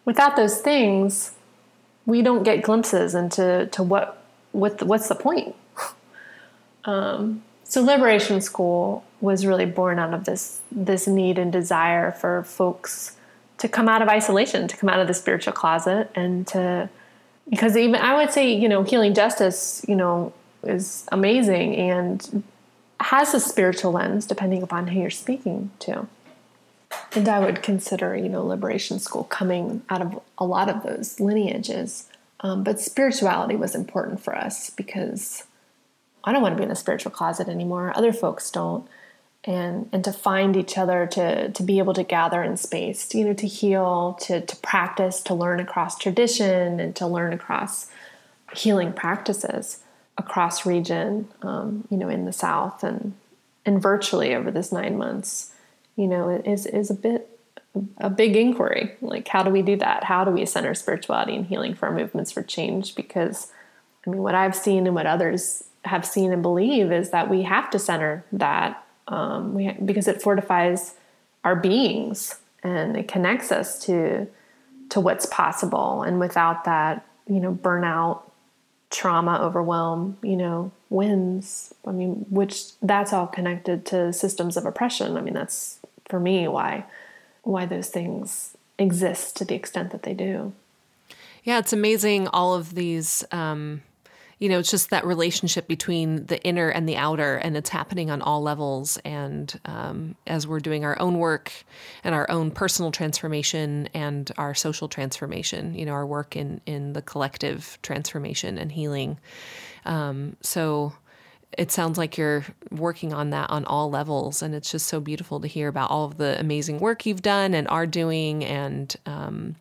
Without those things we don't get glimpses into to what what the, what's the point? *laughs* Um, so liberation school was really born out of this this need and desire for folks to come out of isolation to come out of the spiritual closet and to because even i would say you know healing justice you know is amazing and has a spiritual lens depending upon who you're speaking to. And I would consider, you know, liberation school coming out of a lot of those lineages. Um, but spirituality was important for us because I don't want to be in a spiritual closet anymore. Other folks don't. And and to find each other, to to be able to gather in space, you know, to heal, to to practice, to learn across tradition, and to learn across healing practices across region, um, you know, in the South and and virtually over this nine months, you know, is is a bit a big inquiry. Like, how do we do that? How do we center spirituality and healing for our movements for change? Because, I mean, what I've seen and what others have seen and believe is that we have to center that um, we, because it fortifies our beings and it connects us to to what's possible. And without that, you know, burnout, trauma, overwhelm, you know, wins. I mean, which that's all connected to systems of oppression. I mean, that's for me why why those things exist to the extent that they do. Yeah, it's amazing all of these um you know, it's just that relationship between the inner and the outer, and it's happening on all levels. And um, as we're doing our own work and our own personal transformation and our social transformation, you know, our work in in the collective transformation and healing. Um, so it sounds like you're working on that on all levels, and it's just so beautiful to hear about all of the amazing work you've done and are doing, and um,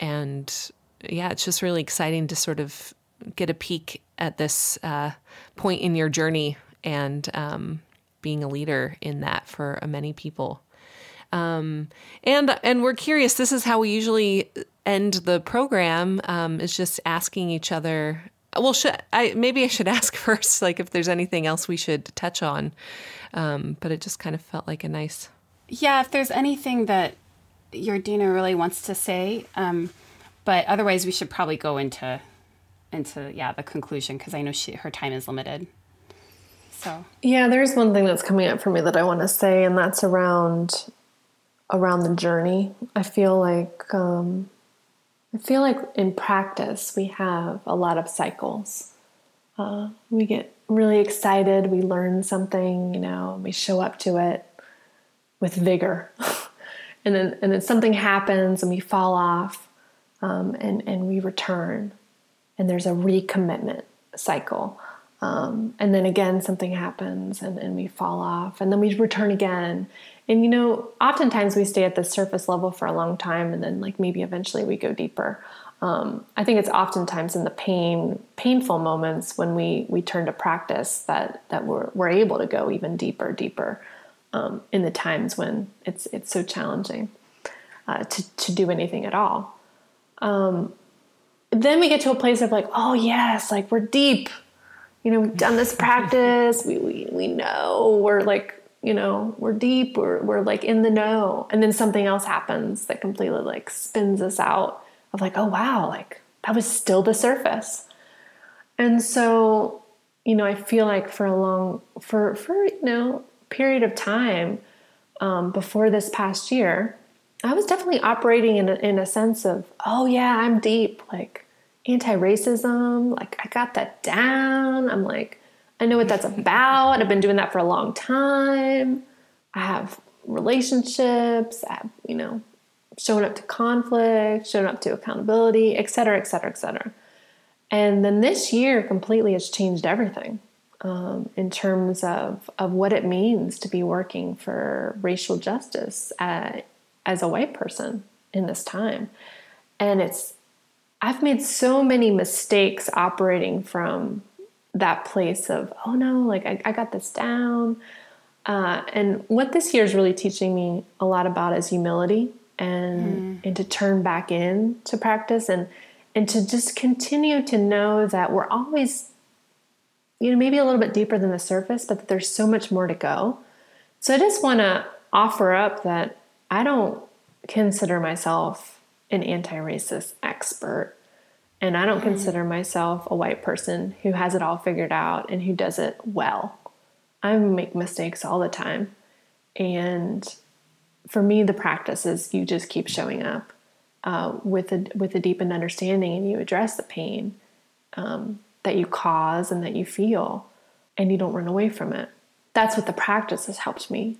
and yeah, it's just really exciting to sort of get a peek at this uh, point in your journey and um, being a leader in that for many people. Um, and and we're curious. This is how we usually end the program. Um, is just asking each other. Well, should I maybe I should *laughs* ask first, like if there's anything else we should touch on. Um, but it just kind of felt like a nice. Yeah, if there's anything that Jardana really wants to say, um, but otherwise we should probably go into into yeah the conclusion because I know she her time is limited. So yeah, there's one thing that's coming up for me that I want to say, and that's around around the journey. I feel like um, I feel like in practice we have a lot of cycles. Uh, we get really excited, we learn something, you know, we show up to it with vigor, *laughs* and then and then something happens and we fall off, um, and and we return and there's a recommitment cycle. Um, and then again, something happens and, and we fall off, and then we return again. And you know, oftentimes we stay at the surface level for a long time, and then like maybe eventually we go deeper. Um, I think it's oftentimes in the pain, painful moments when we we turn to practice that that we're we're able to go even deeper, deeper. Um, in the times when it's it's so challenging uh, to to do anything at all. Um, then we get to a place of like, oh yes, like we're deep. You know, we've done this *laughs* practice. We we we know we're like you know we're deep. We're we're like in the know. And then something else happens that completely like spins us out of like, oh wow, like that was still the surface. And so, you know, I feel like for a long for for you know period of time um, before this past year, I was definitely operating in a, in a sense of, oh yeah, I'm deep, like anti-racism, like I got that down. I'm like, I know what that's *laughs* about. I've been doing that for a long time. I have relationships, I have, you know, showing up to conflict, showing up to accountability, et cetera, et cetera, et cetera. And then this year completely has changed everything um, in terms of, of what it means to be working for racial justice uh, as a white person in this time. And it's I've made so many mistakes operating from that place of, oh no, like I, I got this down. Uh, and what this year is really teaching me a lot about is humility and mm. and to turn back in to practice and and to just continue to know that we're always you know maybe a little bit deeper than the surface but that there's so much more to go so i just want to offer up that I don't consider myself an anti racist expert. And I don't mm-hmm. consider myself a white person who has it all figured out and who does it well. I make mistakes all the time. And for me, the practice is you just keep showing up uh, with a with a deepened understanding, and you address the pain um, that you cause and that you feel, and you don't run away from it. That's what the practice has helped me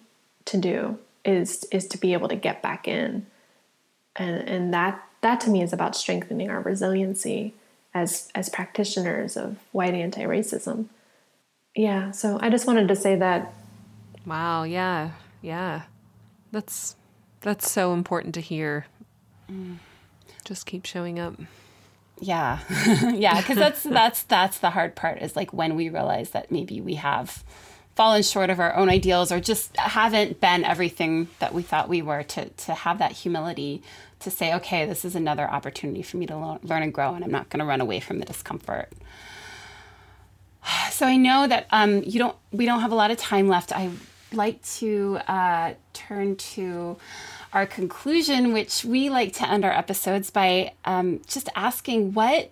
to do is is to be able to get back in. And and that that to me is about strengthening our resiliency as as practitioners of white anti-racism. Yeah so i just wanted to say that. Wow yeah yeah. That's that's so important to hear. Mm. just keep showing up. Yeah. *laughs* Yeah because that's that's that's the hard part is like when we realize that maybe we have fallen short of our own ideals or just haven't been everything that we thought we were to to have that humility to say okay this is another opportunity for me to lo- learn and grow and i'm not going to run away from the discomfort. *sighs* So i know that um, you don't we don't have a lot of time left. I like to uh, turn to our conclusion which we like to end our episodes by um, just asking what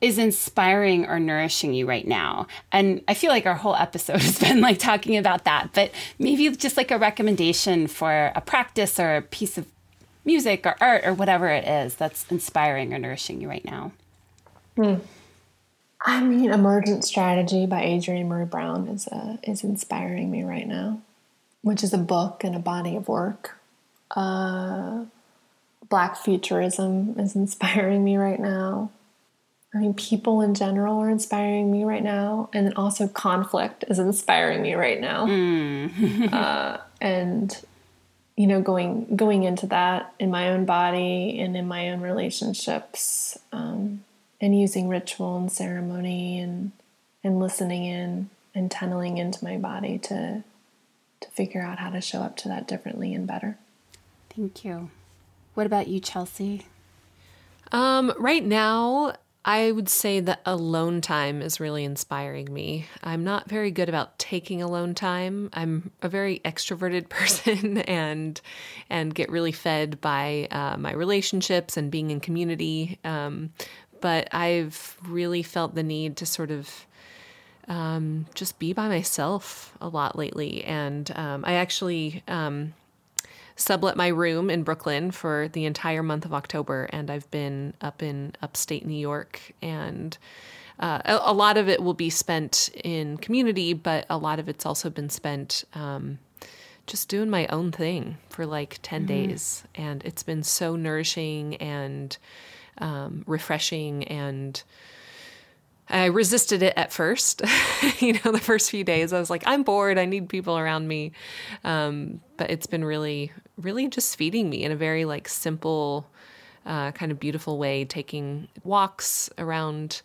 is inspiring or nourishing you right now? And I feel like our whole episode *laughs* has been like talking about that, but maybe just like a recommendation for a practice or a piece of music or art or whatever it is that's inspiring or nourishing you right now. Hmm. I mean, Emergent Strategy by Adrienne Maree Brown is uh, is inspiring me right now, which is a book and a body of work. Uh, Black Futurism is *laughs* inspiring me right now. I mean, people in general are inspiring me right now, and then also conflict is inspiring me right now. Mm. *laughs* uh, and you know, going going into that in my own body and in my own relationships, um, and using ritual and ceremony and and listening in and tunneling into my body to to figure out how to show up to that differently and better. Thank you. What about you, Chelsea? Um, right now, I would say that alone time is really inspiring me. I'm not very good about taking alone time. I'm a very extroverted *laughs* person and and get really fed by uh, my relationships and being in community. Um, but I've really felt the need to sort of um, just be by myself a lot lately. And um, I actually um, sublet my room in Brooklyn for the entire month of October, and I've been up in upstate New York, and uh, a, a, lot of it will be spent in community, but a lot of it's also been spent um, just doing my own thing for like 10 mm-hmm. days, and it's been so nourishing and um, refreshing and I resisted it at first. *laughs* you know, the first few days, I was like, I'm bored. I need people around me. Um, but it's been really, really just feeding me in a very like simple, uh, kind of beautiful way, taking walks around,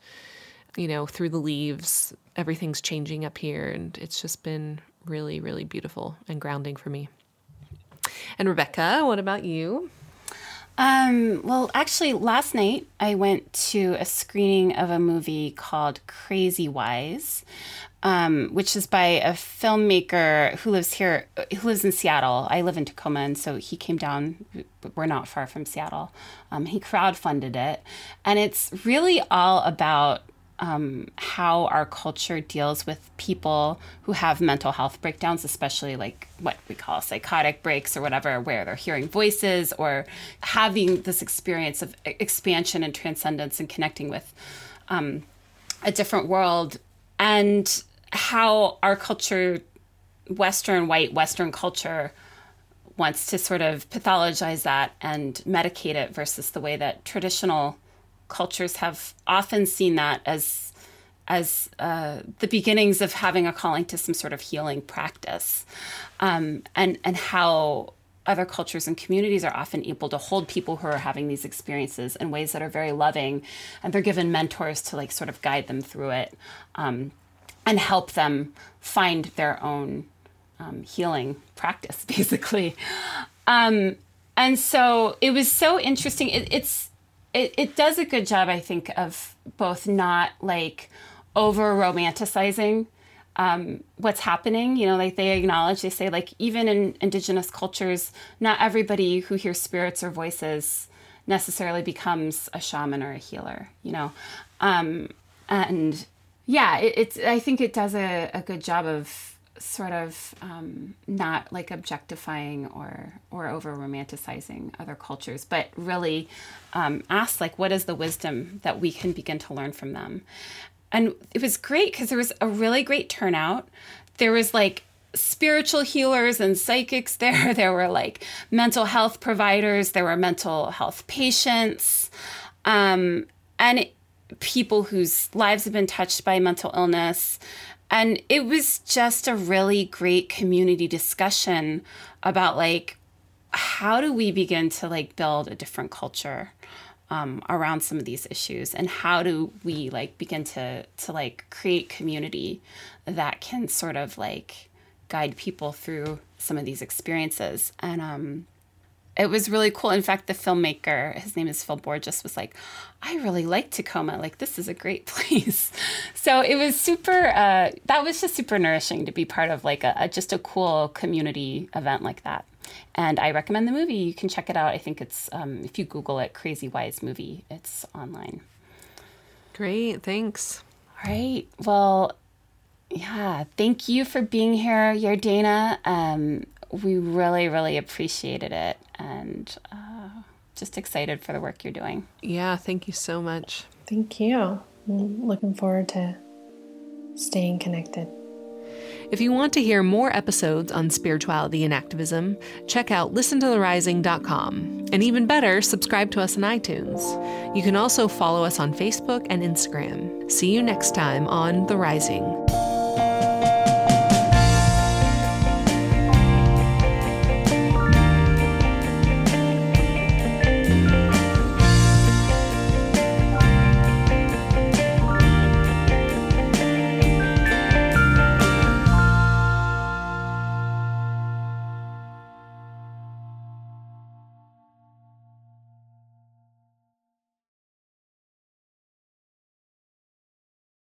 you know, through the leaves. Everything's changing up here. And it's just been really, really beautiful and grounding for me. And Rebecca, what about you? Um, well, actually, last night I went to a screening of a movie called Crazy Wise, um, which is by a filmmaker who lives here, who lives in Seattle. I live in Tacoma, and so he came down. We're not far from Seattle. Um, he crowdfunded it, and it's really all about um, how our culture deals with people who have mental health breakdowns, especially like what we call psychotic breaks or whatever, where they're hearing voices or having this experience of expansion and transcendence and connecting with um, a different world, and how our culture, Western, white Western culture, wants to sort of pathologize that and medicate it versus the way that traditional cultures have often seen that as as uh, the beginnings of having a calling to some sort of healing practice, um, and and how other cultures and communities are often able to hold people who are having these experiences in ways that are very loving, and they're given mentors to like sort of guide them through it, um, and help them find their own um, healing practice, *laughs* basically. Um, and so it was so interesting. It, it's it, it does a good job, I think, of both not like over romanticizing um, what's happening. You know, like they acknowledge, they say, like, even in indigenous cultures, not everybody who hears spirits or voices necessarily becomes a shaman or a healer, you know? Um, and yeah, it, it's, I think it does a, a good job of sort of um, not like objectifying or or over romanticizing other cultures, but really um, ask like, what is the wisdom that we can begin to learn from them? And it was great because there was a really great turnout. There was like spiritual healers and psychics *laughs* there. There were like mental health providers. There were mental health patients, um, and it, people whose lives have been touched by mental illness. And it was just a really great community discussion about like how do we begin to like build a different culture um, around some of these issues? And how do we like begin to to like create community that can sort of like guide people through some of these experiences? And um it was really cool. In fact, the filmmaker, his name is Phil Borges, was like, I really like Tacoma. Like, this is a great *laughs* place. so it was super, uh, that was just super nourishing to be part of like a, a, just a cool community event like that. And I recommend the movie. You can check it out. I think it's, um, if you Google it, Crazy Wise Movie, it's online. Great. Thanks. All right. Well, yeah. Thank you for being here, Jardana. Um, we really, really appreciated it and uh, just excited for the work you're doing. Yeah, thank you so much. Thank you. I'm looking forward to staying connected. If you want to hear more episodes on spirituality and activism, check out listentotherising.com. And even better, subscribe to us on iTunes. You can also follow us on Facebook and Instagram. See you next time on The Rising.